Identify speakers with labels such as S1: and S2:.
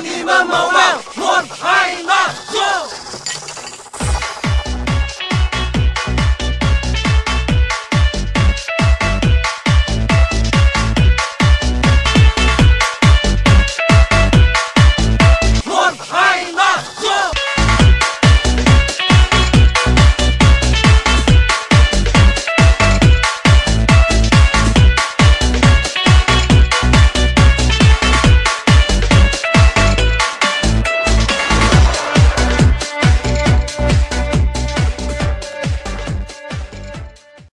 S1: 你们冒犯，